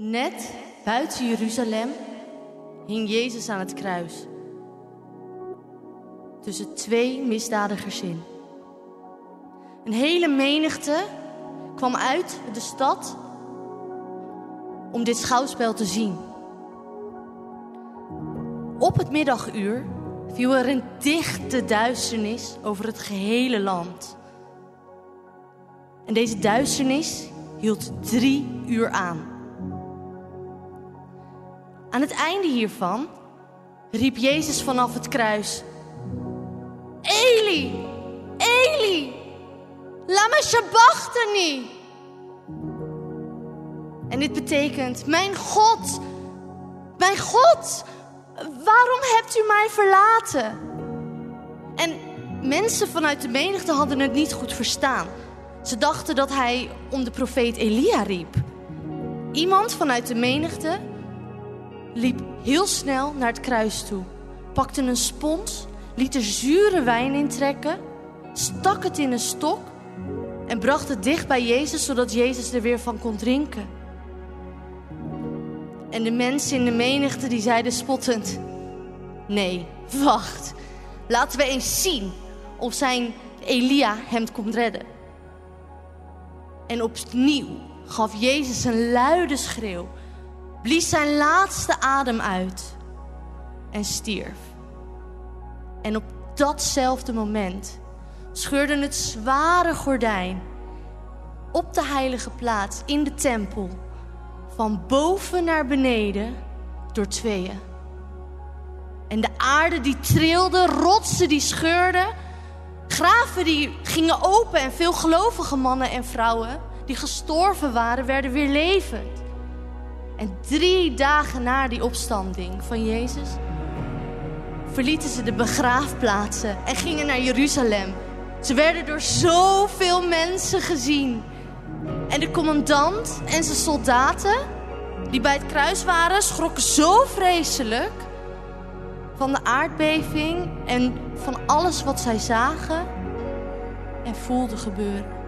Net buiten Jeruzalem hing Jezus aan het kruis. Tussen twee misdadigers in. Een hele menigte kwam uit de stad om dit schouwspel te zien. Op het middaguur viel er een dichte duisternis over het gehele land. En deze duisternis hield drie uur aan. Aan het einde hiervan riep Jezus vanaf het kruis: Eli, Eli, lama sabachthani. En dit betekent: Mijn God, mijn God, waarom hebt u mij verlaten? En mensen vanuit de menigte hadden het niet goed verstaan. Ze dachten dat hij om de profeet Elia riep. Iemand vanuit de menigte liep heel snel naar het kruis toe, pakte een spons, liet er zure wijn in trekken, stak het in een stok en bracht het dicht bij Jezus, zodat Jezus er weer van kon drinken. En de mensen in de menigte die zeiden spottend: Nee, wacht. Laten we eens zien of zijn Elia hem komt redden. En opnieuw gaf Jezus een luide schreeuw, blies zijn laatste adem uit en stierf. En op datzelfde moment scheurde het zware gordijn op de heilige plaats in de tempel van boven naar beneden door tweeën. En de aarde die trilde, rotsen die scheurden, graven die gingen open en veel gelovige mannen en vrouwen die gestorven waren, werden weer levend. En drie dagen na die opstanding van Jezus verlieten ze de begraafplaatsen en gingen naar Jeruzalem. Ze werden door zoveel mensen gezien. En de commandant en zijn soldaten die bij het kruis waren, schrokken zo vreselijk van de aardbeving en van alles wat zij zagen en voelden gebeuren.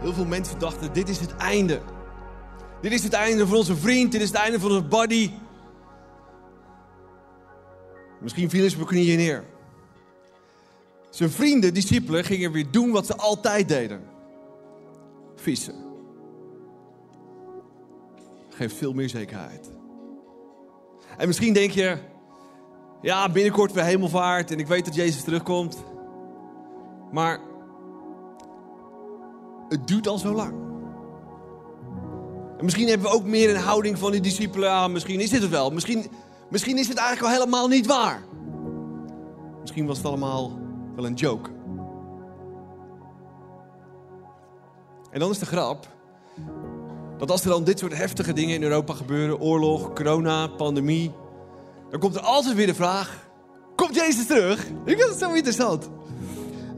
Heel veel mensen dachten, dit is het einde. Dit is het einde van onze vriend, dit is het einde van onze buddy. Misschien vielen ze op knieën neer. Zijn vrienden, discipelen, gingen weer doen wat ze altijd deden. Vissen. Geeft veel meer zekerheid. En misschien denk je, ja, binnenkort weer hemelvaart en ik weet dat Jezus terugkomt. Maar het duurt al zo lang. En misschien hebben we ook meer een houding van die discipelen. Ah, misschien is dit het wel. Misschien, misschien is het eigenlijk al helemaal niet waar. Misschien was het allemaal wel een joke. En dan is de grap dat als er dan dit soort heftige dingen in Europa gebeuren, oorlog, corona, pandemie, dan komt er altijd weer de vraag: komt Jezus terug? Ik vind het zo interessant.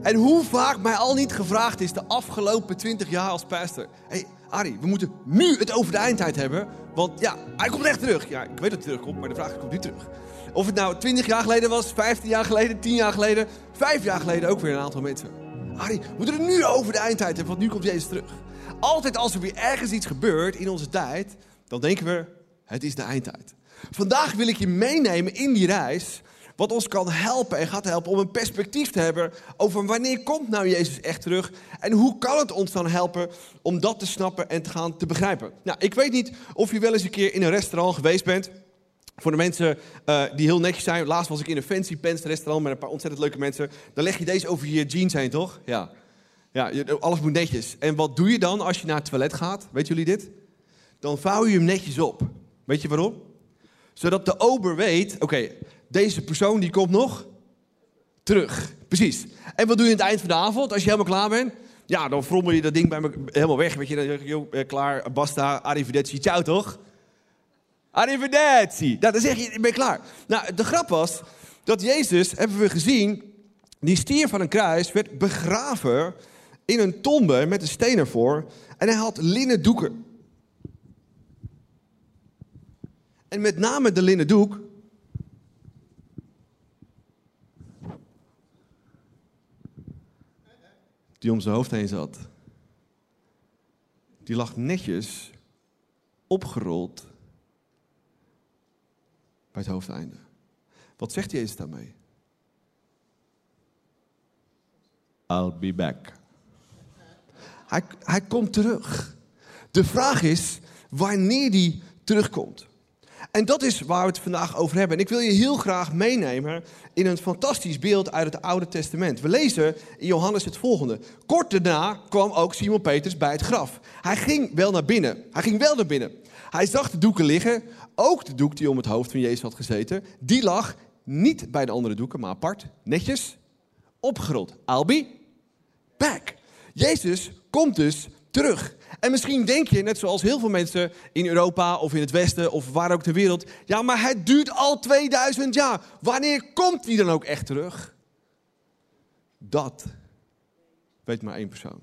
En hoe vaak mij al niet gevraagd is de afgelopen twintig jaar als pastor. Hey, Arie, we moeten nu het over de eindtijd hebben. Want ja, hij komt echt terug. Ja, ik weet dat hij terugkomt, maar de vraag komt hij terug? Of het nou 20 jaar geleden was, 15 jaar geleden, 10 jaar geleden, 5 jaar geleden ook weer een aantal mensen. Arie, we moeten het nu over de eindtijd hebben, want nu komt Jezus terug. Altijd als er weer ergens iets gebeurt in onze tijd, dan denken we, het is de eindtijd. Vandaag wil ik je meenemen in die reis wat ons kan helpen en gaat helpen om een perspectief te hebben over wanneer komt nou Jezus echt terug en hoe kan het ons dan helpen om dat te snappen en te gaan te begrijpen. Nou, ik weet niet of je wel eens een keer in een restaurant geweest bent. Voor de mensen uh, die heel netjes zijn. Laatst was ik in een fancy pants restaurant met een paar ontzettend leuke mensen. Dan leg je deze over je jeans heen, toch? Ja. Ja, alles moet netjes. En wat doe je dan als je naar het toilet gaat? Weet jullie dit? Dan vouw je hem netjes op. Weet je waarom? Zodat de ober weet, oké, deze persoon die komt nog terug. Precies. En wat doe je aan het eind van de avond als je helemaal klaar bent? Ja, dan frommel je dat ding bij me helemaal weg. Weet je, dan je, eh, klaar, basta, arrivederci, ciao toch? Arrivederci. Nou, dan zeg je, ik ben klaar. Nou, de grap was dat Jezus, hebben we gezien, die stier van een kruis werd begraven in een tombe met een steen ervoor. En hij had linnen doeken. En met name de linnen doek die om zijn hoofd heen zat, die lag netjes opgerold bij het hoofdeinde. Wat zegt Jezus daarmee? I'll be back. Hij, hij komt terug. De vraag is wanneer hij terugkomt. En dat is waar we het vandaag over hebben. En ik wil je heel graag meenemen in een fantastisch beeld uit het Oude Testament. We lezen in Johannes het volgende. Kort daarna kwam ook Simon Peters bij het graf. Hij ging wel naar binnen. Hij ging wel naar binnen. Hij zag de doeken liggen. Ook de doek die om het hoofd van Jezus had gezeten. Die lag niet bij de andere doeken, maar apart, netjes, opgerold. Albi, back. Jezus komt dus terug. En misschien denk je, net zoals heel veel mensen in Europa of in het Westen of waar ook ter wereld, ja, maar het duurt al 2000 jaar. Wanneer komt hij dan ook echt terug? Dat weet maar één persoon.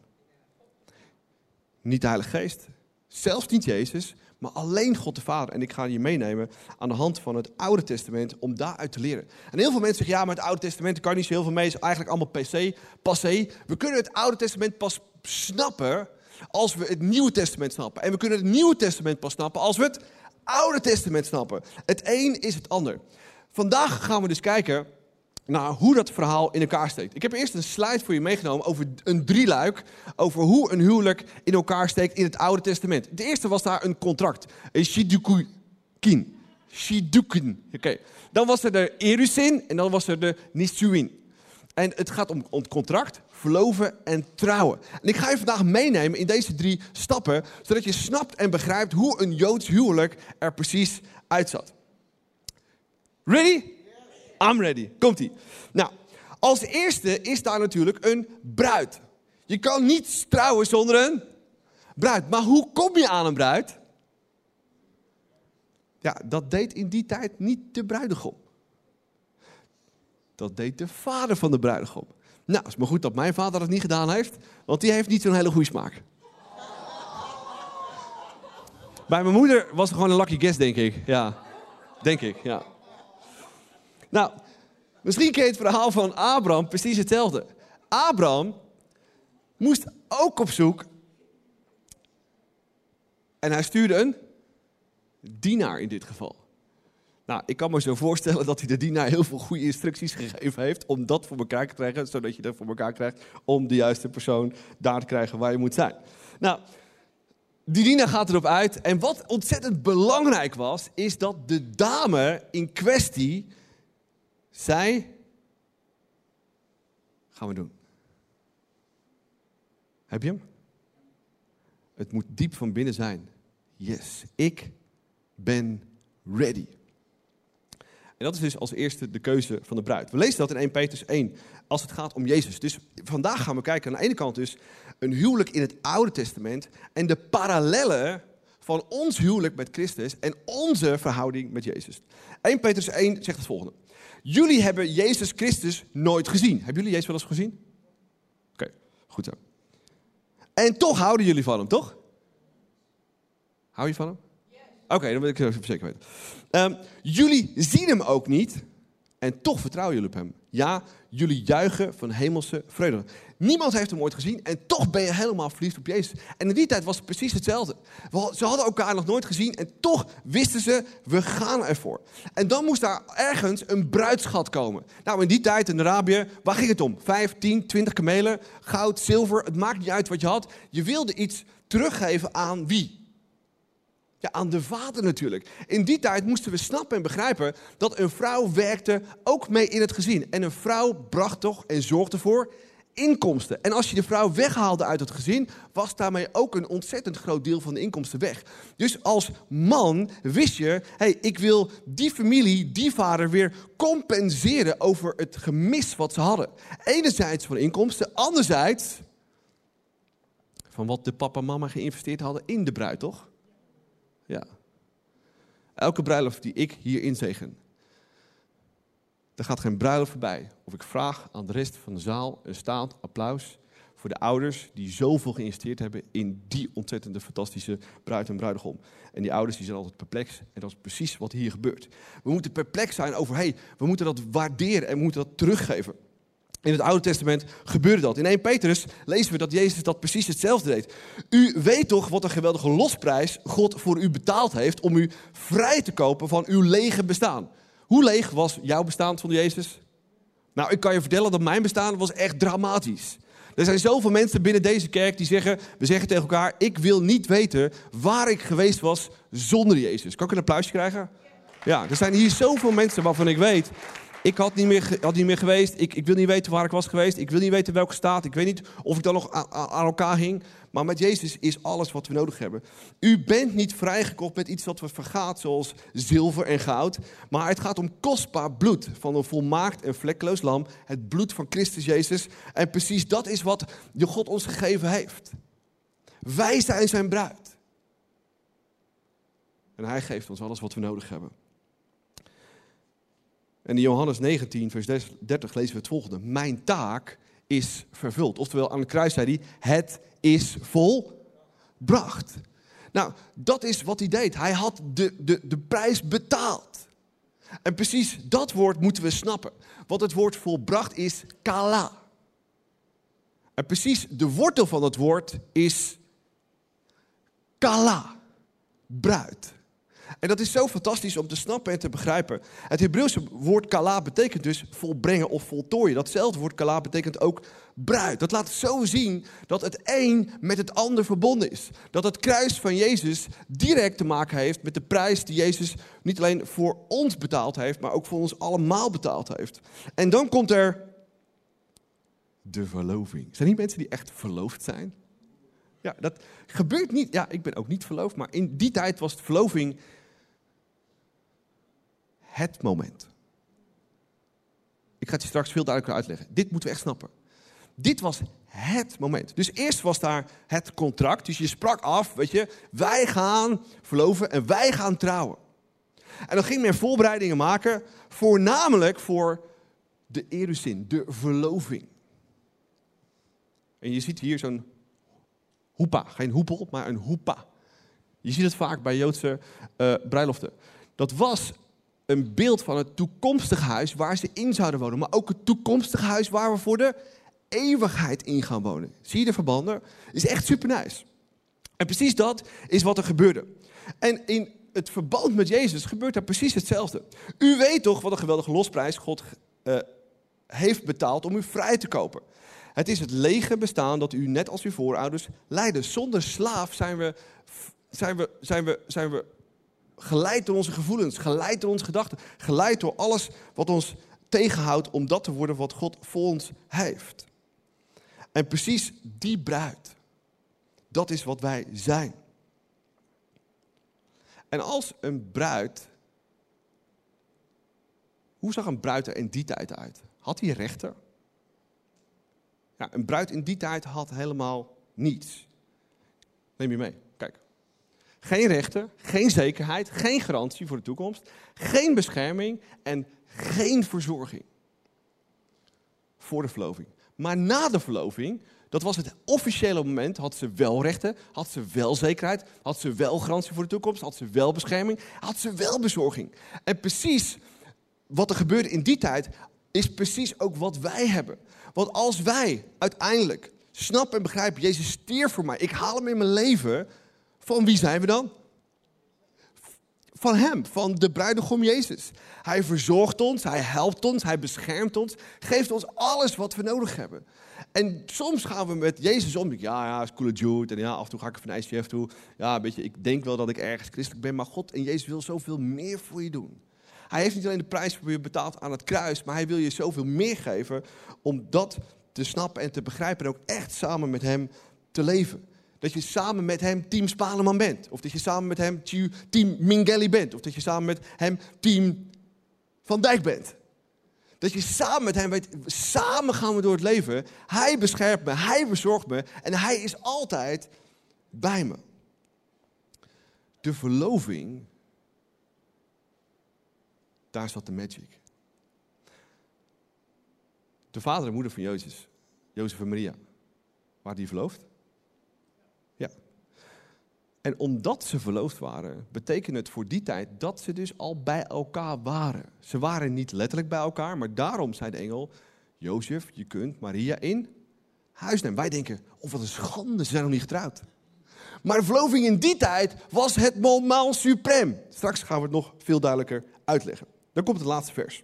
Niet de Heilige Geest, zelfs niet Jezus, maar alleen God de Vader. En ik ga je meenemen aan de hand van het Oude Testament om daaruit te leren. En heel veel mensen zeggen, ja, maar het Oude Testament kan niet zo heel veel mee, is eigenlijk allemaal PC, passé. We kunnen het Oude Testament pas snappen als we het Nieuwe Testament snappen. En we kunnen het Nieuwe Testament pas snappen als we het Oude Testament snappen. Het een is het ander. Vandaag gaan we dus kijken naar hoe dat verhaal in elkaar steekt. Ik heb eerst een slide voor je meegenomen over een drieluik. Over hoe een huwelijk in elkaar steekt in het Oude Testament. De eerste was daar een contract. Een shidukin. Shidukin. Oké. Dan was er de erusin en dan was er de nisuin. En het gaat om, om contract, verloven en trouwen. En ik ga je vandaag meenemen in deze drie stappen, zodat je snapt en begrijpt hoe een Joods huwelijk er precies uitzat. Ready? I'm ready. Komt-ie. Nou, als eerste is daar natuurlijk een bruid. Je kan niet trouwen zonder een bruid. Maar hoe kom je aan een bruid? Ja, dat deed in die tijd niet de bruidegom. Dat deed de vader van de bruidegom. Nou, is maar goed dat mijn vader dat niet gedaan heeft, want die heeft niet zo'n hele goede smaak. Bij mijn moeder was het gewoon een lucky guess, denk ik. Ja, denk ik, ja. Nou, misschien ken je het verhaal van Abraham precies hetzelfde. Abraham moest ook op zoek. En hij stuurde een dienaar in dit geval. Nou, ik kan me zo voorstellen dat hij de dienaar heel veel goede instructies gegeven heeft om dat voor elkaar te krijgen, zodat je dat voor elkaar krijgt om de juiste persoon daar te krijgen waar je moet zijn. Nou, die dienaar gaat erop uit en wat ontzettend belangrijk was, is dat de dame in kwestie zei, gaan we doen. Heb je hem? Het moet diep van binnen zijn. Yes, ik ben ready. En dat is dus als eerste de keuze van de bruid. We lezen dat in 1 Petrus 1, als het gaat om Jezus. Dus vandaag gaan we kijken aan de ene kant dus een huwelijk in het Oude Testament en de parallellen van ons huwelijk met Christus en onze verhouding met Jezus. 1 Petrus 1 zegt het volgende. Jullie hebben Jezus Christus nooit gezien. Hebben jullie Jezus wel eens gezien? Oké, goed zo. En toch houden jullie van hem, toch? Hou je van hem? Oké, dan wil ik zeker weten. Um, jullie zien hem ook niet en toch vertrouwen jullie op hem. Ja, jullie juichen van hemelse vreugde. Niemand heeft hem ooit gezien en toch ben je helemaal verliefd op Jezus. En in die tijd was het precies hetzelfde. Ze hadden elkaar nog nooit gezien en toch wisten ze, we gaan ervoor. En dan moest daar ergens een bruidschat komen. Nou, in die tijd in Arabië, waar ging het om? Vijf, tien, twintig kamelen, goud, zilver, het maakt niet uit wat je had. Je wilde iets teruggeven aan wie? Ja, aan de vader natuurlijk. In die tijd moesten we snappen en begrijpen dat een vrouw werkte ook mee in het gezin. En een vrouw bracht toch en zorgde voor inkomsten. En als je de vrouw weghaalde uit het gezin, was daarmee ook een ontzettend groot deel van de inkomsten weg. Dus als man wist je, hey, ik wil die familie, die vader weer compenseren over het gemis wat ze hadden. Enerzijds van inkomsten, anderzijds van wat de papa en mama geïnvesteerd hadden in de bruid, toch? Ja. Elke bruiloft die ik hier inzegen, er gaat geen bruiloft voorbij. Of ik vraag aan de rest van de zaal een staand applaus voor de ouders die zoveel geïnvesteerd hebben in die ontzettende fantastische bruid en bruidegom. En die ouders die zijn altijd perplex en dat is precies wat hier gebeurt. We moeten perplex zijn over, hey, we moeten dat waarderen en we moeten dat teruggeven. In het Oude Testament gebeurde dat. In 1 Petrus lezen we dat Jezus dat precies hetzelfde deed. U weet toch wat een geweldige losprijs God voor u betaald heeft om u vrij te kopen van uw lege bestaan. Hoe leeg was jouw bestaan van Jezus? Nou, ik kan je vertellen dat mijn bestaan was echt dramatisch. Er zijn zoveel mensen binnen deze kerk die zeggen, we zeggen tegen elkaar, ik wil niet weten waar ik geweest was zonder Jezus. Kan ik een applausje krijgen? Ja, er zijn hier zoveel mensen waarvan ik weet, ik had niet meer, had niet meer geweest. Ik, ik wil niet weten waar ik was geweest. Ik wil niet weten welke staat. Ik weet niet of ik dan nog aan, aan elkaar hing. Maar met Jezus is alles wat we nodig hebben. U bent niet vrijgekocht met iets wat vergaat, zoals zilver en goud. Maar het gaat om kostbaar bloed van een volmaakt en vlekkeloos lam. Het bloed van Christus Jezus. En precies dat is wat de God ons gegeven heeft. Wij zijn zijn bruid. En hij geeft ons alles wat we nodig hebben. En in Johannes 19, vers 30 lezen we het volgende. Mijn taak is vervuld. Oftewel, aan het kruis zei hij, het is volbracht. Nou, dat is wat hij deed. Hij had de, de, de prijs betaald. En precies dat woord moeten we snappen. Want het woord volbracht is kala. En precies de wortel van het woord is kala, bruid. En dat is zo fantastisch om te snappen en te begrijpen. Het Hebreeuwse woord kala betekent dus volbrengen of voltooien. Datzelfde woord kala betekent ook bruid. Dat laat zo zien dat het een met het ander verbonden is. Dat het kruis van Jezus direct te maken heeft met de prijs die Jezus niet alleen voor ons betaald heeft, maar ook voor ons allemaal betaald heeft. En dan komt er de verloving. Zijn die mensen die echt verloofd zijn? Ja, dat gebeurt niet. Ja, ik ben ook niet verloofd, maar in die tijd was verloving het moment. Ik ga het je straks veel duidelijker uitleggen. Dit moeten we echt snappen. Dit was het moment. Dus eerst was daar het contract. Dus je sprak af, weet je, wij gaan verloven en wij gaan trouwen. En dan ging men voorbereidingen maken, voornamelijk voor de eruzin, de verloving. En je ziet hier zo'n hoepa, geen hoepel, maar een hoepa. Je ziet het vaak bij Joodse uh, bruiloften. Dat was een beeld van het toekomstige huis waar ze in zouden wonen. Maar ook het toekomstige huis waar we voor de eeuwigheid in gaan wonen. Zie je de verbanden? Is echt super nice. En precies dat is wat er gebeurde. En in het verband met Jezus gebeurt daar precies hetzelfde. U weet toch wat een geweldige losprijs God uh, heeft betaald om u vrij te kopen. Het is het lege bestaan dat u net als uw voorouders leidde. Zonder slaaf zijn we, zijn we, zijn we, zijn we geleid door onze gevoelens, geleid door onze gedachten, geleid door alles wat ons tegenhoudt om dat te worden wat God voor ons heeft. En precies die bruid, dat is wat wij zijn. En als een bruid, hoe zag een bruid er in die tijd uit? Had hij rechten? Ja, een bruid in die tijd had helemaal niets. Neem je mee. Geen rechten, geen zekerheid, geen garantie voor de toekomst, geen bescherming en geen verzorging voor de verloving. Maar na de verloving, dat was het officiële moment, had ze wel rechten, had ze wel zekerheid, had ze wel garantie voor de toekomst, had ze wel bescherming, had ze wel bezorging. En precies wat er gebeurde in die tijd, is precies ook wat wij hebben. Want als wij uiteindelijk snappen en begrijpen, Jezus stierf voor mij, ik haal hem in mijn leven, van wie zijn we dan? Van Hem, van de bruidegom Jezus. Hij verzorgt ons, Hij helpt ons, Hij beschermt ons, geeft ons alles wat we nodig hebben. En soms gaan we met Jezus om. Ja, ja, is coole dude. En ja, af en toe ga ik even naar ICF toe. Ja, weet je, ik denk wel dat ik ergens christelijk ben. Maar God en Jezus wil zoveel meer voor je doen. Hij heeft niet alleen de prijs voor je betaald aan het kruis. Maar hij wil je zoveel meer geven om dat te snappen en te begrijpen. En ook echt samen met hem te leven dat je samen met hem team Spaleman bent. Of dat je samen met hem team Mingelli bent. Of dat je samen met hem team Van Dijk bent. Dat je samen met hem weet, samen gaan we door het leven. Hij beschermt me, hij verzorgt me en hij is altijd bij me. De verloving, daar zat de magic. De vader en moeder van Jezus, Jozef en Maria, waren die verloofd? En omdat ze verloofd waren, betekende het voor die tijd dat ze dus al bij elkaar waren. Ze waren niet letterlijk bij elkaar, maar daarom zei de engel: Jozef, je kunt Maria in huis nemen. Wij denken, of wat een schande, ze zijn nog niet getrouwd. Maar verloving in die tijd was het moment suprem. Straks gaan we het nog veel duidelijker uitleggen. Dan komt het laatste vers.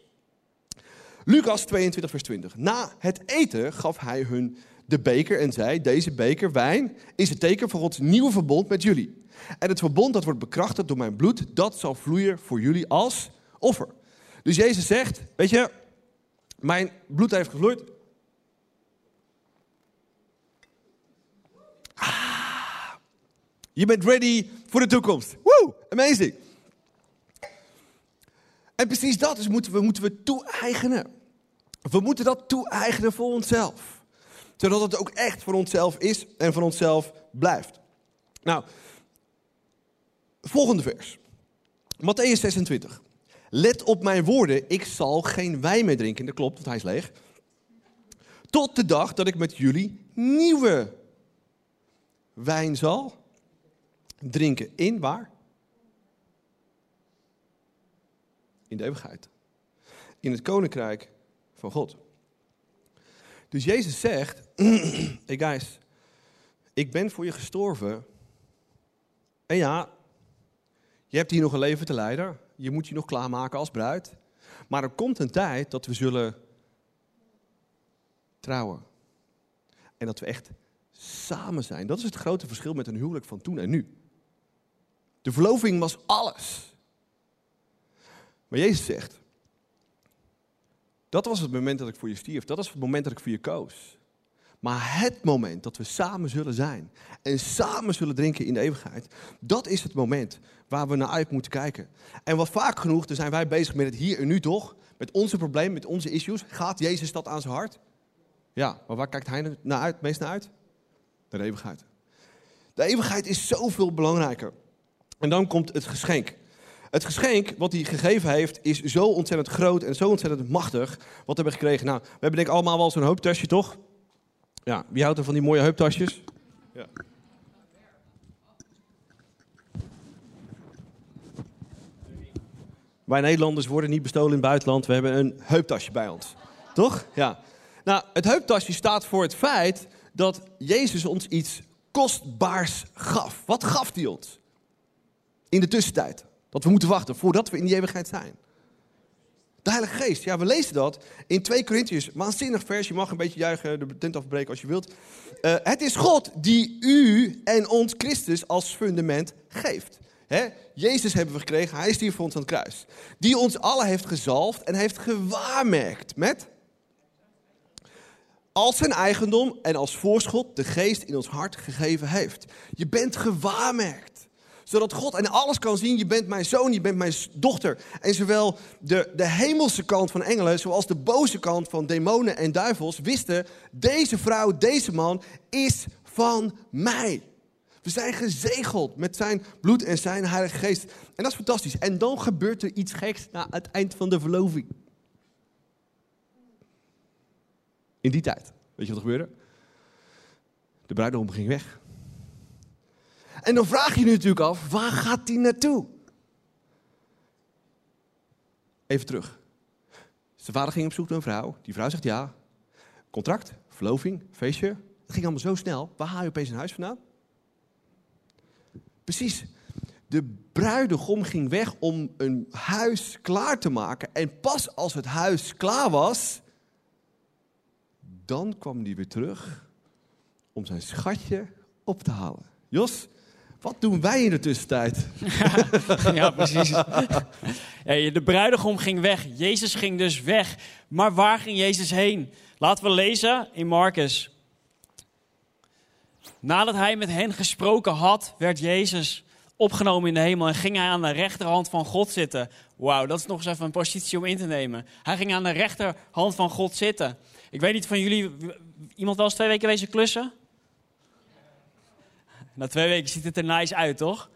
Lucas 22, vers 20. Na het eten gaf hij hun de beker en zei: Deze beker wijn is het teken van Gods nieuwe verbond met jullie. En het verbond dat wordt bekrachtigd door mijn bloed, dat zal vloeien voor jullie als offer. Dus Jezus zegt: Weet je, mijn bloed heeft gevloeid. Ah, je bent ready voor de toekomst. Woo, amazing. En precies dat is moeten we, moeten we toe-eigenen. We moeten dat toe-eigenen voor onszelf. Zodat het ook echt voor onszelf is en voor onszelf blijft. Nou, volgende vers. Matthäus 26. Let op mijn woorden, ik zal geen wijn meer drinken. Dat klopt, want hij is leeg. Tot de dag dat ik met jullie nieuwe wijn zal drinken. In waar? In de eeuwigheid. In het koninkrijk van God. Dus Jezus zegt, hey guys, ik ben voor je gestorven. En ja, je hebt hier nog een leven te leiden. Je moet je nog klaarmaken als bruid. Maar er komt een tijd dat we zullen trouwen. En dat we echt samen zijn. Dat is het grote verschil met een huwelijk van toen en nu. De verloving was alles. Maar Jezus zegt, dat was het moment dat ik voor je stierf. Dat was het moment dat ik voor je koos. Maar het moment dat we samen zullen zijn en samen zullen drinken in de eeuwigheid, dat is het moment waar we naar uit moeten kijken. En wat vaak genoeg, dan zijn wij bezig met het hier en nu toch, met onze problemen, met onze issues. Gaat Jezus dat aan zijn hart? Ja, maar waar kijkt hij naar uit, meest naar uit? De eeuwigheid. De eeuwigheid is zoveel belangrijker. En dan komt het geschenk. Het geschenk wat hij gegeven heeft is zo ontzettend groot en zo ontzettend machtig. Wat hebben we gekregen? Nou, we hebben denk ik allemaal wel zo'n hooptasje, toch? Ja, wie houdt er van die mooie heuptasjes? Ja. Wij Nederlanders worden niet bestolen in het buitenland. We hebben een heuptasje bij ons. Toch? Ja. Nou, het heuptasje staat voor het feit dat Jezus ons iets kostbaars gaf. Wat gaf hij ons? In de tussentijd. Dat we moeten wachten voordat we in die eeuwigheid zijn. De Heilige Geest. Ja, we lezen dat in 2 Corinthians. Waanzinnig vers. Je mag een beetje juichen, de tent afbreken als je wilt. Uh, het is God die u en ons Christus als fundament geeft. He? Jezus hebben we gekregen. Hij is hier voor ons aan het kruis. Die ons allen heeft gezalfd en heeft gewaarmerkt met... Als zijn eigendom en als voorschot de geest in ons hart gegeven heeft. Je bent gewaarmerkt zodat God en alles kan zien, je bent mijn zoon, je bent mijn dochter. En zowel de, de hemelse kant van engelen, zoals de boze kant van demonen en duivels, wisten, deze vrouw, deze man is van mij. We zijn gezegeld met zijn bloed en zijn heilige geest. En dat is fantastisch. En dan gebeurt er iets geks na het eind van de verloving. In die tijd. Weet je wat er gebeurde? De bruidegom ging weg. En dan vraag je je natuurlijk af, waar gaat die naartoe? Even terug. Zijn vader ging op zoek naar een vrouw. Die vrouw zegt ja. Contract, verloving, feestje. Het ging allemaal zo snel. Waar haal je opeens een huis vandaan? Precies. De bruidegom ging weg om een huis klaar te maken. En pas als het huis klaar was, dan kwam hij weer terug om zijn schatje op te halen. Jos, wat doen wij in de tussentijd? ja, precies. de bruidegom ging weg. Jezus ging dus weg. Maar waar ging Jezus heen? Laten we lezen in Marcus. Nadat hij met hen gesproken had, werd Jezus opgenomen in de hemel en ging hij aan de rechterhand van God zitten. Wauw, dat is nog eens even een positie om in te nemen. Hij ging aan de rechterhand van God zitten. Ik weet niet van jullie, iemand wel eens twee weken wezen klussen? Na twee weken ziet het er nice uit, toch?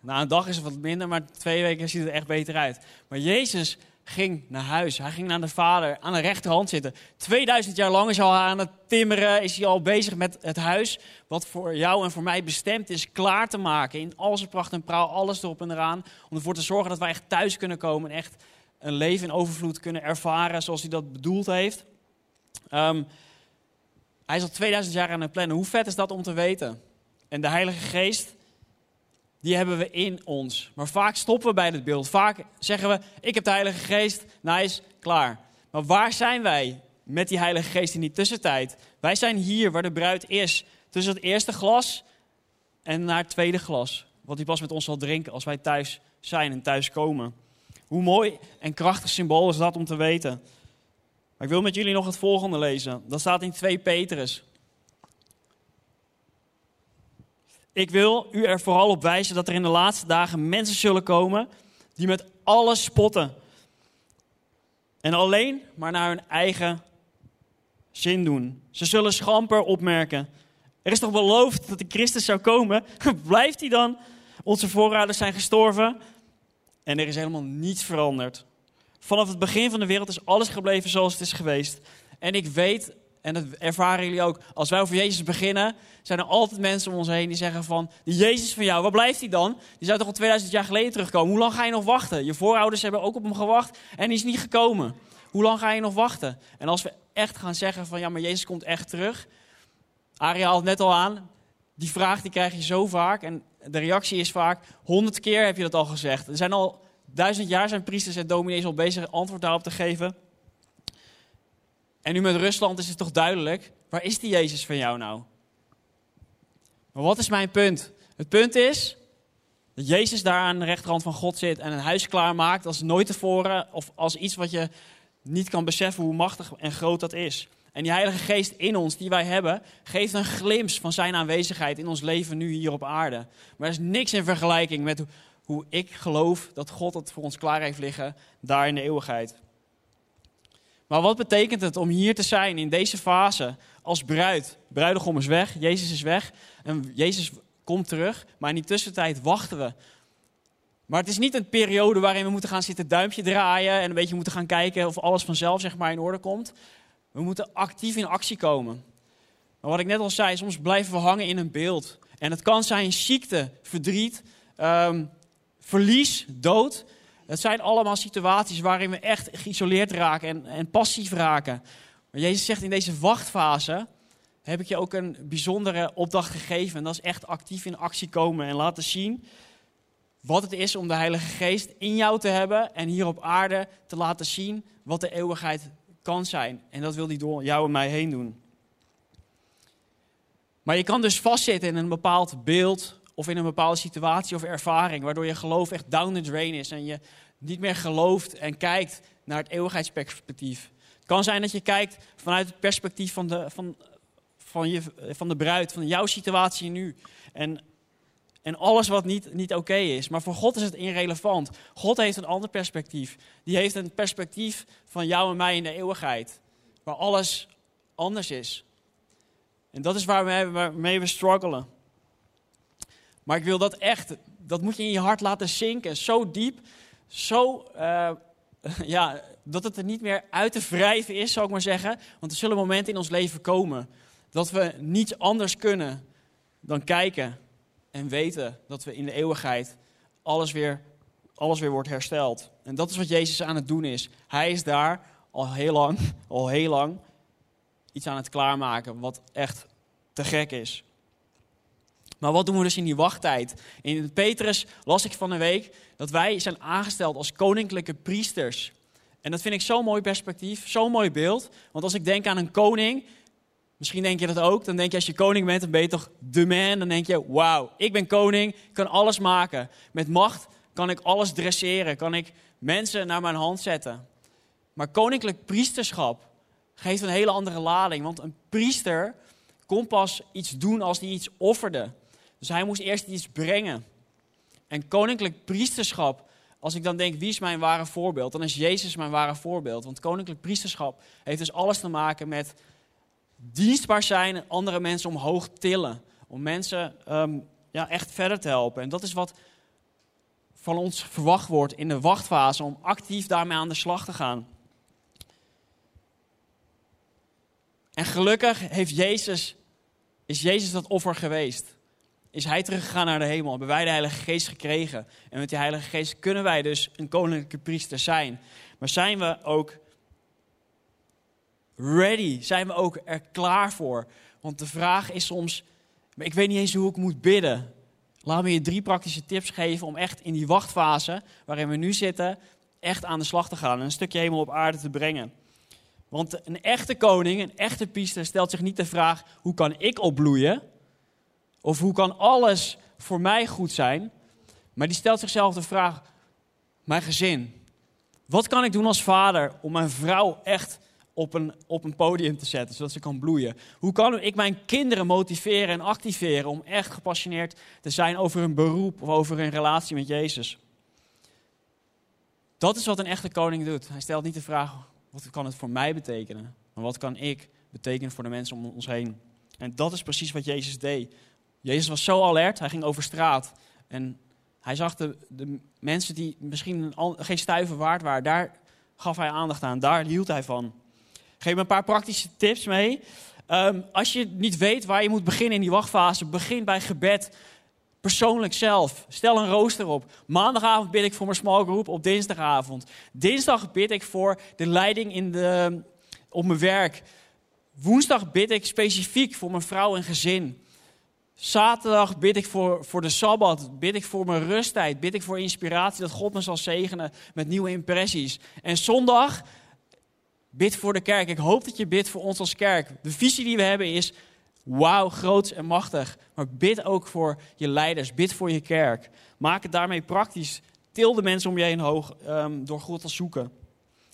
Na een dag is het wat minder, maar twee weken ziet het echt beter uit. Maar Jezus ging naar huis. Hij ging naar de Vader, aan de rechterhand zitten. 2000 jaar lang is hij al aan het timmeren, is hij al bezig met het huis. Wat voor jou en voor mij bestemd is, klaar te maken. In al zijn pracht en praal, alles erop en eraan. Om ervoor te zorgen dat wij echt thuis kunnen komen en echt een leven in overvloed kunnen ervaren zoals hij dat bedoeld heeft. Ehm, hij is al 2000 jaar aan het plannen. Hoe vet is dat om te weten? En de Heilige Geest, die hebben we in ons. Maar vaak stoppen we bij dit beeld. Vaak zeggen we, ik heb de Heilige Geest, nice, klaar. Maar waar zijn wij met die Heilige Geest in die tussentijd? Wij zijn hier waar de bruid is. Tussen het eerste glas en naar het tweede glas. Wat hij pas met ons zal drinken als wij thuis zijn en thuis komen. Hoe mooi en krachtig symbool is dat om te weten. Maar ik wil met jullie nog het volgende lezen. Dat staat in 2 Petrus. Ik wil u er vooral op wijzen dat er in de laatste dagen mensen zullen komen die met alles spotten. En alleen maar naar hun eigen zin doen. Ze zullen schamper opmerken. Er is toch beloofd dat de Christus zou komen? Blijft hij dan? Onze voorouders zijn gestorven en er is helemaal niets veranderd. Vanaf het begin van de wereld is alles gebleven zoals het is geweest. En ik weet, en dat ervaren jullie ook, als wij over Jezus beginnen, zijn er altijd mensen om ons heen die zeggen van, die Jezus van jou, waar blijft hij dan? Die zou toch al 2000 jaar geleden terugkomen? Hoe lang ga je nog wachten? Je voorouders hebben ook op hem gewacht en die is niet gekomen. Hoe lang ga je nog wachten? En als we echt gaan zeggen van, ja, maar Jezus komt echt terug. Haalt het net al aan, die vraag die krijg je zo vaak en de reactie is vaak, honderd keer heb je dat al gezegd. Er zijn al duizend jaar zijn priesters en dominees al bezig antwoord daarop te geven. En nu met Rusland is het toch duidelijk, waar is die Jezus van jou nou? Maar wat is mijn punt? Het punt is dat Jezus daar aan de rechterhand van God zit en een huis klaarmaakt als nooit tevoren of als iets wat je niet kan beseffen hoe machtig en groot dat is. En die Heilige Geest in ons, die wij hebben, geeft een glimp van zijn aanwezigheid in ons leven nu hier op aarde. Maar er is niks in vergelijking met hoe ik geloof dat God het voor ons klaar heeft liggen daar in de eeuwigheid. Maar wat betekent het om hier te zijn in deze fase als bruid? Bruidegom is weg, Jezus is weg en Jezus komt terug, maar in die tussentijd wachten we. Maar het is niet een periode waarin we moeten gaan zitten duimpje draaien en een beetje moeten gaan kijken of alles vanzelf zeg maar in orde komt. We moeten actief in actie komen. Maar wat ik net al zei, soms blijven we hangen in een beeld. En het kan zijn ziekte, verdriet, ehm, verlies, dood. Het zijn allemaal situaties waarin we echt geïsoleerd raken en, en passief raken. Maar Jezus zegt in deze wachtfase heb ik je ook een bijzondere opdracht gegeven. En dat is echt actief in actie komen en laten zien wat het is om de Heilige Geest in jou te hebben en hier op aarde te laten zien wat de eeuwigheid kan zijn. En dat wil hij door jou en mij heen doen. Maar je kan dus vastzitten in een bepaald beeld of in een bepaalde situatie of ervaring, waardoor je geloof echt down the drain is en je niet meer gelooft en kijkt naar het eeuwigheidsperspectief. Het kan zijn dat je kijkt vanuit het perspectief van de, van, van je, van de bruid, van jouw situatie nu. En, en alles wat niet, niet oké is. Maar voor God is het irrelevant. God heeft een ander perspectief. Die heeft een perspectief van jou en mij in de eeuwigheid. Waar alles anders is. En dat is waarmee we struggelen. Maar ik wil dat echt, dat moet je in je hart laten zinken. Zo diep, zo, uh, ja, dat het er niet meer uit te wrijven is, zou ik maar zeggen. Want er zullen momenten in ons leven komen dat we niets anders kunnen dan kijken en weten dat we in de eeuwigheid alles weer, alles weer wordt hersteld. En dat is wat Jezus aan het doen is. Hij is daar al heel lang, al heel lang, iets aan het klaarmaken wat echt te gek is. Maar wat doen we dus in die wachttijd? In Petrus las ik van een week dat wij zijn aangesteld als koninklijke priesters. En dat vind ik zo'n mooi perspectief, zo'n mooi beeld. Want als ik denk aan een koning, misschien denk je dat ook, dan denk je als je koning bent, dan ben je toch de man. Dan denk je, wauw, ik ben koning, ik kan alles maken. Met macht kan ik alles dresseren, kan ik mensen naar mijn hand zetten. Maar koninklijk priesterschap geeft een hele andere lading. Want een priester kon pas iets doen als hij iets offerde. Dus hij moest eerst iets brengen. En koninklijk priesterschap, als ik dan denk wie is mijn ware voorbeeld, dan is Jezus mijn ware voorbeeld. Want koninklijk priesterschap heeft dus alles te maken met dienstbaar zijn andere mensen omhoog tillen. Om mensen ehm, ja, echt verder te helpen. En dat is wat van ons verwacht wordt in de wachtfase, om actief daarmee aan de slag te gaan. En gelukkig heeft Jezus, is Jezus dat offer geweest is hij teruggegaan naar de hemel. Hebben wij de Heilige Geest gekregen. En met die Heilige Geest kunnen wij dus een koninklijke priester zijn. Maar zijn we ook ready? Zijn we ook er klaar voor? Want de vraag is soms, ik weet niet eens hoe ik moet bidden. Laat me je drie praktische tips geven om echt in die wachtfase waarin we nu zitten, echt aan de slag te gaan en een stukje hemel op aarde te brengen. Want een echte koning, een echte priester stelt zich niet de vraag, hoe kan ik opbloeien? Of hoe kan alles voor mij goed zijn? Maar die stelt zichzelf de vraag, mijn gezin. Wat kan ik doen als vader om mijn vrouw echt op een, op een podium te zetten, zodat ze kan bloeien? Hoe kan ik mijn kinderen motiveren en activeren om echt gepassioneerd te zijn over hun beroep of over hun relatie met Jezus? Dat is wat een echte koning doet. Hij stelt niet de vraag, wat kan het voor mij betekenen? Maar wat kan ik betekenen voor de mensen om ons heen? En dat is precies wat Jezus deed. Jezus was zo alert, hij ging over straat. En hij zag de, de mensen die misschien geen stuiver waard waren, daar gaf hij aandacht aan, daar hield hij van. Ik geef me een paar praktische tips mee. Um, als je niet weet waar je moet beginnen in die wachtfase, begin bij gebed. Persoonlijk zelf. Stel een rooster op. Maandagavond bid ik voor mijn small group op dinsdagavond. Dinsdag bid ik voor de leiding in de, op mijn werk. Woensdag bid ik specifiek voor mijn vrouw en gezin. Zaterdag bid ik voor, voor de Sabbat, bid ik voor mijn rusttijd, bid ik voor inspiratie, dat God me zal zegenen met nieuwe impressies. En zondag bid voor de kerk. Ik hoop dat je bidt voor ons als kerk. De visie die we hebben is, wauw, groot en machtig. Maar bid ook voor je leiders, bid voor je kerk. Maak het daarmee praktisch. Til de mensen om je heen hoog um, door God te zoeken.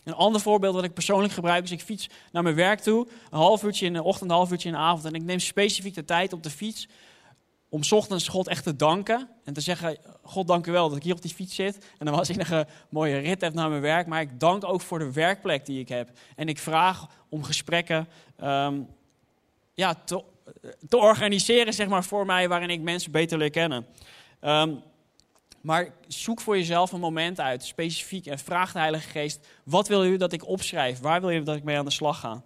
Een ander voorbeeld dat ik persoonlijk gebruik is, ik fiets naar mijn werk toe. Een half uurtje in de ochtend, een half uurtje in de avond. En ik neem specifiek de tijd op de fiets om ochtends God echt te danken. En te zeggen, God dank u wel dat ik hier op die fiets zit. En dan was ik een mooie rit heb naar mijn werk. Maar ik dank ook voor de werkplek die ik heb. En ik vraag om gesprekken um, ja, te, te, organiseren zeg maar, voor mij waarin ik mensen beter leer kennen. Um, maar zoek voor jezelf een moment uit, specifiek, en vraag de Heilige Geest: wat wil u dat ik opschrijf? Waar wil je dat ik mee aan de slag ga?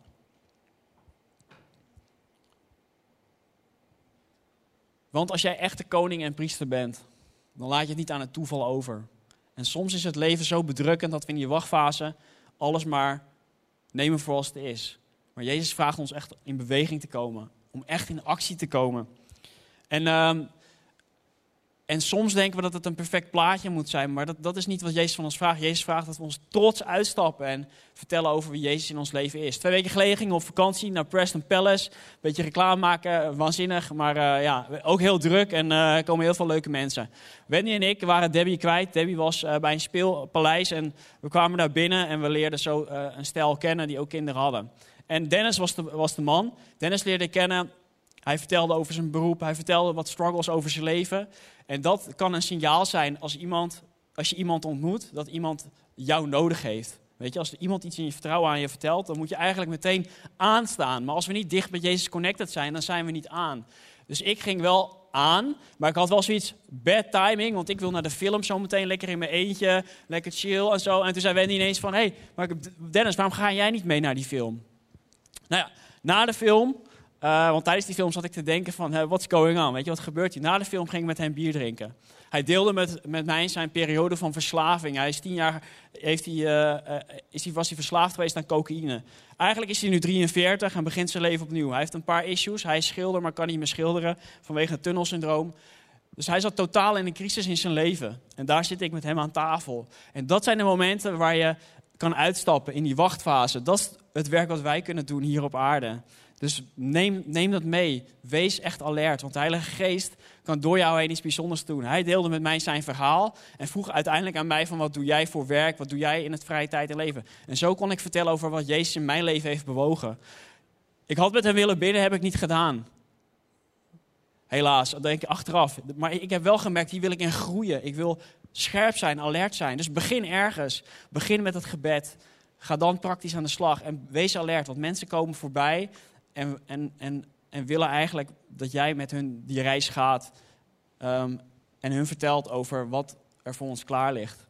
Want als jij echte koning en priester bent, dan laat je het niet aan het toeval over. En soms is het leven zo bedrukkend dat we in die wachtfase alles maar nemen voor als het is. Maar Jezus vraagt ons echt in beweging te komen, om echt in actie te komen. En uh, en soms denken we dat het een perfect plaatje moet zijn, maar dat, dat is niet wat Jezus van ons vraagt. Jezus vraagt dat we ons trots uitstappen en vertellen over wie Jezus in ons leven is. Twee weken geleden gingen we op vakantie naar Preston Palace. Beetje reclame maken, waanzinnig, maar uh, ja, ook heel druk en er komen heel veel leuke mensen. Wendy en ik waren Debbie kwijt. Debbie was uh, bij een speelpaleis en we kwamen daar binnen en we leerden zo een stel kennen die ook kinderen hadden. En Dennis was de, was de man. Dennis leerde kennen hij vertelde over zijn beroep, hij vertelde wat struggles over zijn leven. En dat kan een signaal zijn als, iemand, als je iemand ontmoet, dat iemand jou nodig heeft. Weet je, als iemand iets in je vertrouwen aan je vertelt, dan moet je eigenlijk meteen aanstaan. Maar als we niet dicht met Jezus connected zijn, dan zijn we niet aan. Dus ik ging wel aan, maar ik had wel zoiets bad timing, want ik wil naar de film zo meteen lekker in mijn eentje, lekker chill en zo. En toen zei Wendy ineens van, hé, hey, maar Dennis, waarom ga jij niet mee naar die film? Nou ja, na de film uh, want tijdens die film zat ik te denken van, uh, what's going on? Weet je, wat gebeurt hier? Na de film ging ik met hem bier drinken. Hij deelde met, met mij zijn periode van verslaving. Hij is tien jaar, heeft hij, uh, is hij, was hij verslaafd geweest aan cocaïne. Eigenlijk is hij nu 43 en begint zijn leven opnieuw. Hij heeft een paar issues. Hij is schilder, maar kan niet meer schilderen vanwege het tunnelsyndroom. Dus hij zat totaal in een crisis in zijn leven. En daar zit ik met hem aan tafel. En dat zijn de momenten waar je kan uitstappen in die wachtfase. Dat is het werk wat wij kunnen doen hier op aarde. Dus neem, neem dat mee. Wees echt alert, want de Heilige Geest kan door jou heen iets bijzonders doen. Hij deelde met mij zijn verhaal en vroeg uiteindelijk aan mij van wat doe jij voor werk, wat doe jij in het vrije tijd en leven. En zo kon ik vertellen over wat Jezus in mijn leven heeft bewogen. Ik had met hem willen bidden, heb ik niet gedaan. Helaas, dat denk ik achteraf. Maar ik heb wel gemerkt, hier wil ik in groeien. Ik wil scherp zijn, alert zijn. Dus begin ergens. Begin met het gebed. Ga dan praktisch aan de slag en wees alert, want mensen komen voorbij en, en, en, en willen eigenlijk dat jij met hun die reis gaat um, en hun vertelt over wat er voor ons klaar ligt.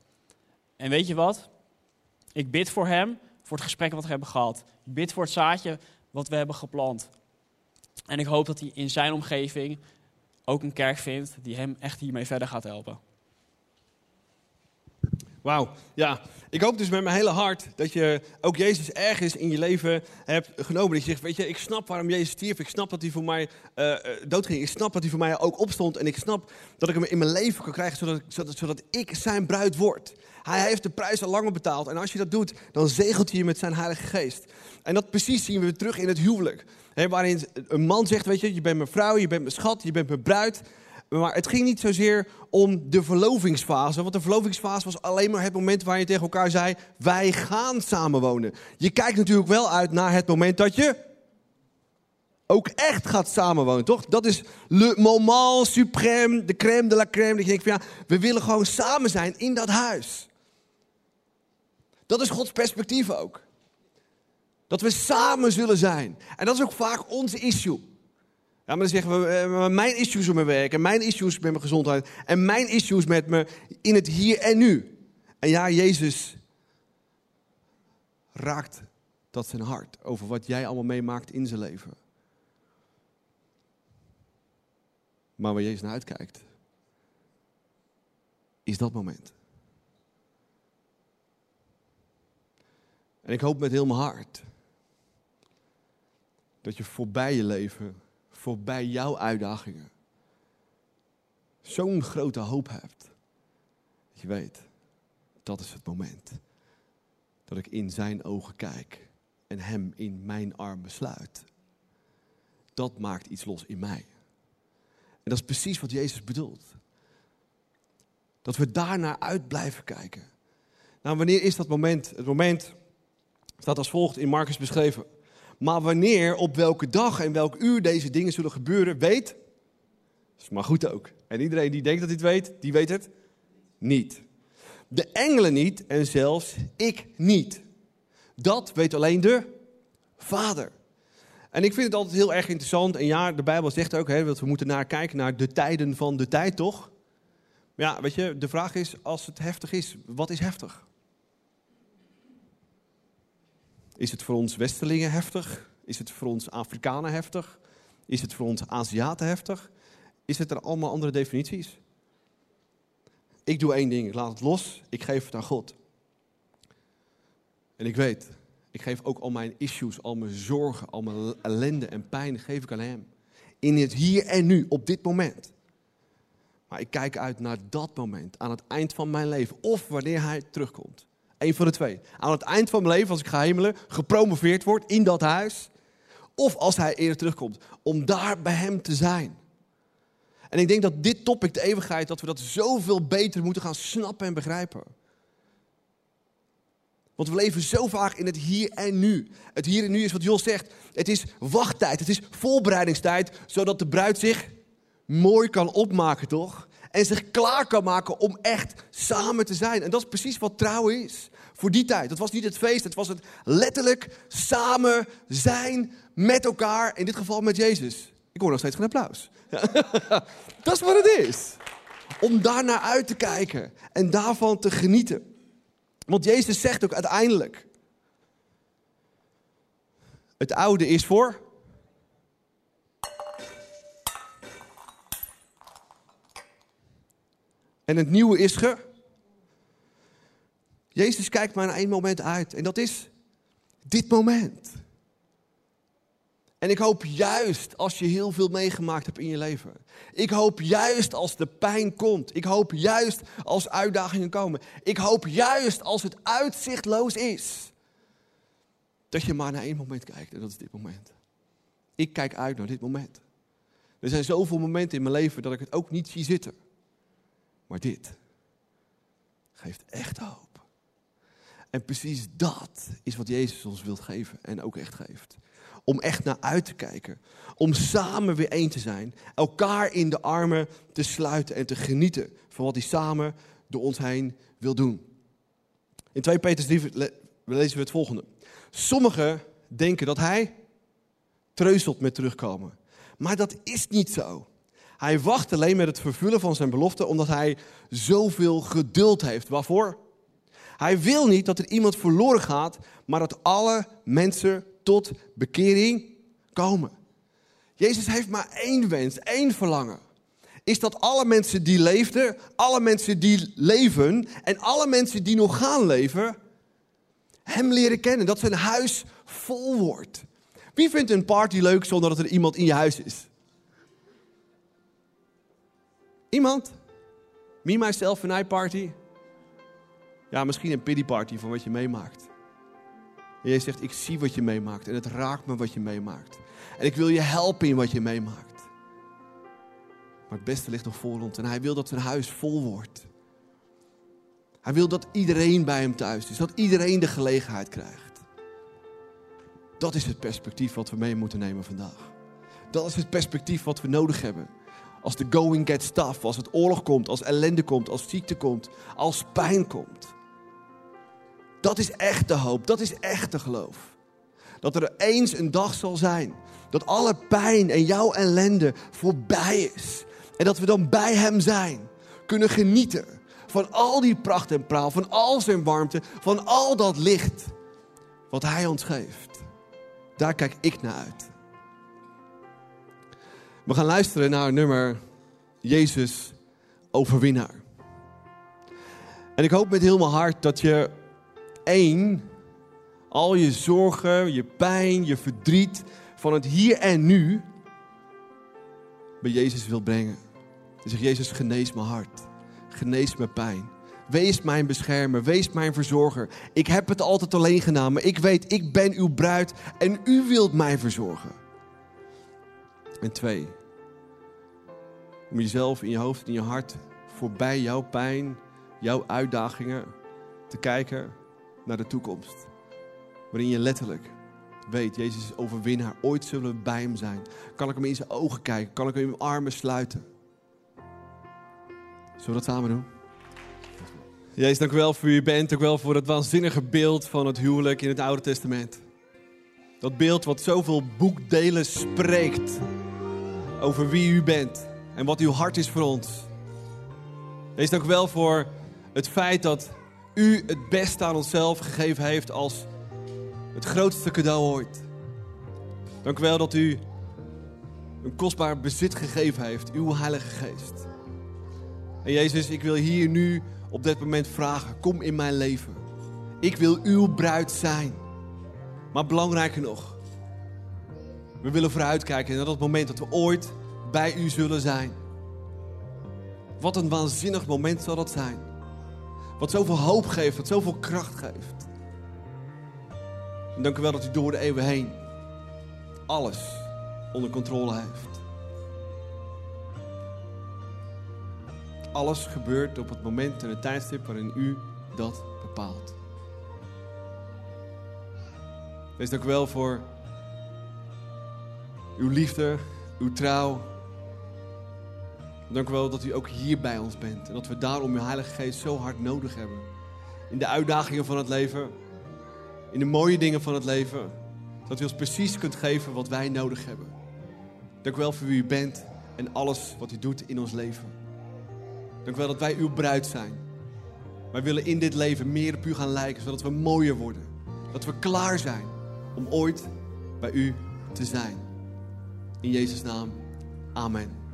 En weet je wat? Ik bid voor hem, voor het gesprek wat we hebben gehad. Ik bid voor het zaadje wat we hebben geplant. En ik hoop dat hij in zijn omgeving ook een kerk vindt die hem echt hiermee verder gaat helpen. Wauw, ja. Ik hoop dus met mijn hele hart dat je ook Jezus ergens in je leven hebt genomen. Dat je zegt, weet je, ik snap waarom Jezus stierf. Ik snap dat hij voor mij uh, doodging. Ik snap dat hij voor mij ook opstond. En ik snap dat ik hem in mijn leven kan krijgen, zodat, zodat, zodat ik zijn bruid word. Hij heeft de prijs al lang betaald. En als je dat doet, dan zegelt hij je met zijn heilige geest. En dat precies zien we terug in het huwelijk. Waarin een man zegt, weet je, je bent mijn vrouw, je bent mijn schat, je bent mijn bruid. Maar het ging niet zozeer om de verlovingsfase. Want de verlovingsfase was alleen maar het moment waar je tegen elkaar zei: wij gaan samenwonen. Je kijkt natuurlijk wel uit naar het moment dat je ook echt gaat samenwonen, toch? Dat is le moment suprême, de crème de la crème. Dat je denkt van ja, we willen gewoon samen zijn in dat huis. Dat is Gods perspectief ook. Dat we samen zullen zijn. En dat is ook vaak onze issue. Ja, maar dan zeggen we, eh, mijn issues met mijn werk en mijn issues met mijn gezondheid en mijn issues met me in het hier en nu. En ja, Jezus raakt dat zijn hart over wat jij allemaal meemaakt in zijn leven. Maar waar Jezus naar uitkijkt, is dat moment. En ik hoop met heel mijn hart dat je voorbij je leven voorbij jouw uitdagingen zo'n grote hoop hebt. Dat je weet, dat is het moment dat ik in zijn ogen kijk en hem in mijn armen sluit. Dat maakt iets los in mij. En dat is precies wat Jezus bedoelt. Dat we daarnaar uit blijven kijken. Nou, wanneer is dat moment? Het moment staat als volgt in Marcus beschreven. Maar wanneer, op welke dag en welk uur deze dingen zullen gebeuren, weet. is maar goed ook. En iedereen die denkt dat hij het weet, die weet het niet. De engelen niet en zelfs ik niet. Dat weet alleen de Vader. En ik vind het altijd heel erg interessant. En ja, de Bijbel zegt ook hè, dat we moeten naar kijken naar de tijden van de tijd, toch? Ja, weet je, de vraag is, als het heftig is, wat is heftig? Is het voor ons Westelingen heftig? Is het voor ons Afrikanen heftig? Is het voor ons Aziaten heftig? Is het er allemaal andere definities? Ik doe één ding, ik laat het los, ik geef het aan God. En ik weet, ik geef ook al mijn issues, al mijn zorgen, al mijn ellende en pijn, geef ik aan Hem. In het hier en nu, op dit moment. Maar ik kijk uit naar dat moment, aan het eind van mijn leven, of wanneer Hij terugkomt. Eén van de twee. Aan het eind van mijn leven, als ik ga hemelen, gepromoveerd word in dat huis. Of als hij eerder terugkomt, om daar bij hem te zijn. En ik denk dat dit topic, de eeuwigheid, dat we dat zoveel beter moeten gaan snappen en begrijpen. Want we leven zo vaak in het hier en nu. Het hier en nu is wat Jos zegt. Het is wachttijd, het is voorbereidingstijd, zodat de bruid zich mooi kan opmaken, toch? En zich klaar kan maken om echt samen te zijn. En dat is precies wat trouwen is. Voor die tijd. Dat was niet het feest, het was het letterlijk samen zijn met elkaar. In dit geval met Jezus. Ik hoor nog steeds geen applaus. dat is wat het is. Om daar naar uit te kijken en daarvan te genieten. Want Jezus zegt ook uiteindelijk: Het oude is voor En het nieuwe is ge. Jezus kijkt maar naar één moment uit. En dat is dit moment. En ik hoop juist als je heel veel meegemaakt hebt in je leven. Ik hoop juist als de pijn komt. Ik hoop juist als uitdagingen komen. Ik hoop juist als het uitzichtloos is. Dat je maar naar één moment kijkt en dat is dit moment. Ik kijk uit naar dit moment. Er zijn zoveel momenten in mijn leven dat ik het ook niet zie zitten. Maar dit geeft echt hoop. En precies dat is wat Jezus ons wil geven en ook echt geeft. Om echt naar uit te kijken. Om samen weer één te zijn. Elkaar in de armen te sluiten en te genieten van wat hij samen door ons heen wil doen. In 2 Petrus 3 lezen we het volgende. Sommigen denken dat hij treuzelt met terugkomen. Maar dat is niet zo. Hij wacht alleen met het vervullen van zijn belofte omdat hij zoveel geduld heeft. Waarvoor? Hij wil niet dat er iemand verloren gaat, maar dat alle mensen tot bekering komen. Jezus heeft maar één wens, één verlangen. is dat alle mensen die leefden, alle mensen die leven en alle mensen die nog gaan leven, hem leren kennen. Dat zijn huis vol wordt. Wie vindt een party leuk zonder dat er iemand in je huis is? Iemand? Me, myself en I party? Ja, misschien een pity party van wat je meemaakt. En jij zegt, ik zie wat je meemaakt en het raakt me wat je meemaakt. En ik wil je helpen in wat je meemaakt. Maar het beste ligt nog voor ons en hij wil dat zijn huis vol wordt. Hij wil dat iedereen bij hem thuis is, dat iedereen de gelegenheid krijgt. Dat is het perspectief wat we mee moeten nemen vandaag. Dat is het perspectief wat we nodig hebben. Als de going gets tough, als het oorlog komt, als ellende komt, als ziekte komt, als pijn komt. Dat is echte hoop, dat is echte geloof. Dat er eens een dag zal zijn dat alle pijn en jouw ellende voorbij is. En dat we dan bij Hem zijn, kunnen genieten van al die pracht en praal, van al zijn warmte, van al dat licht wat Hij ons geeft. Daar kijk ik naar uit. We gaan luisteren naar het nummer Jezus overwinnaar. En ik hoop met heel mijn hart dat je één, al je zorgen, je pijn, je verdriet van het hier en nu bij Jezus wil brengen. En zeg, Jezus, genees mijn hart. Genees mijn pijn. Wees mijn beschermer, wees mijn verzorger. Ik heb het altijd alleen maar ik weet, ik ben uw bruid en u wilt mij verzorgen. En twee, om jezelf in je hoofd en in je hart voorbij jouw pijn, jouw uitdagingen te kijken naar de toekomst. Waarin je letterlijk weet, Jezus is overwinnaar. Ooit zullen we bij hem zijn. Kan ik hem in zijn ogen kijken? Kan ik hem in mijn armen sluiten? Zullen we dat samen doen? Jezus, dank u wel voor wie u bent. Dank u wel voor het waanzinnige beeld van het huwelijk in het Oude Testament. Dat beeld wat zoveel boekdelen spreekt over wie u bent en wat uw hart is voor ons. Jezus, dank wel voor het feit dat u het beste aan onszelf gegeven heeft als het grootste cadeau ooit. Dank wel dat u een kostbaar bezit gegeven heeft, uw Heilige Geest. En Jezus, ik wil hier nu op dit moment vragen, kom in mijn leven. Ik wil uw bruid zijn. Maar belangrijker nog, we willen vooruitkijken naar dat moment dat we ooit bij u zullen zijn. Wat een waanzinnig moment zal dat zijn. Wat zoveel hoop geeft, wat zoveel kracht geeft. Dank u wel dat u door de eeuwen heen alles onder controle heeft. Alles gebeurt op het moment en het tijdstip waarin u dat bepaalt. Wees dank u wel voor uw liefde, uw trouw. Dank u wel dat u ook hier bij ons bent. En dat we daarom uw Heilige Geest zo hard nodig hebben. In de uitdagingen van het leven. In de mooie dingen van het leven. Dat u ons precies kunt geven wat wij nodig hebben. Dank u wel voor wie u bent en alles wat u doet in ons leven. Dank u wel dat wij uw bruid zijn. Wij willen in dit leven meer op u gaan lijken, zodat we mooier worden. Dat we klaar zijn om ooit bij u te zijn. In Jezus' naam. Amen.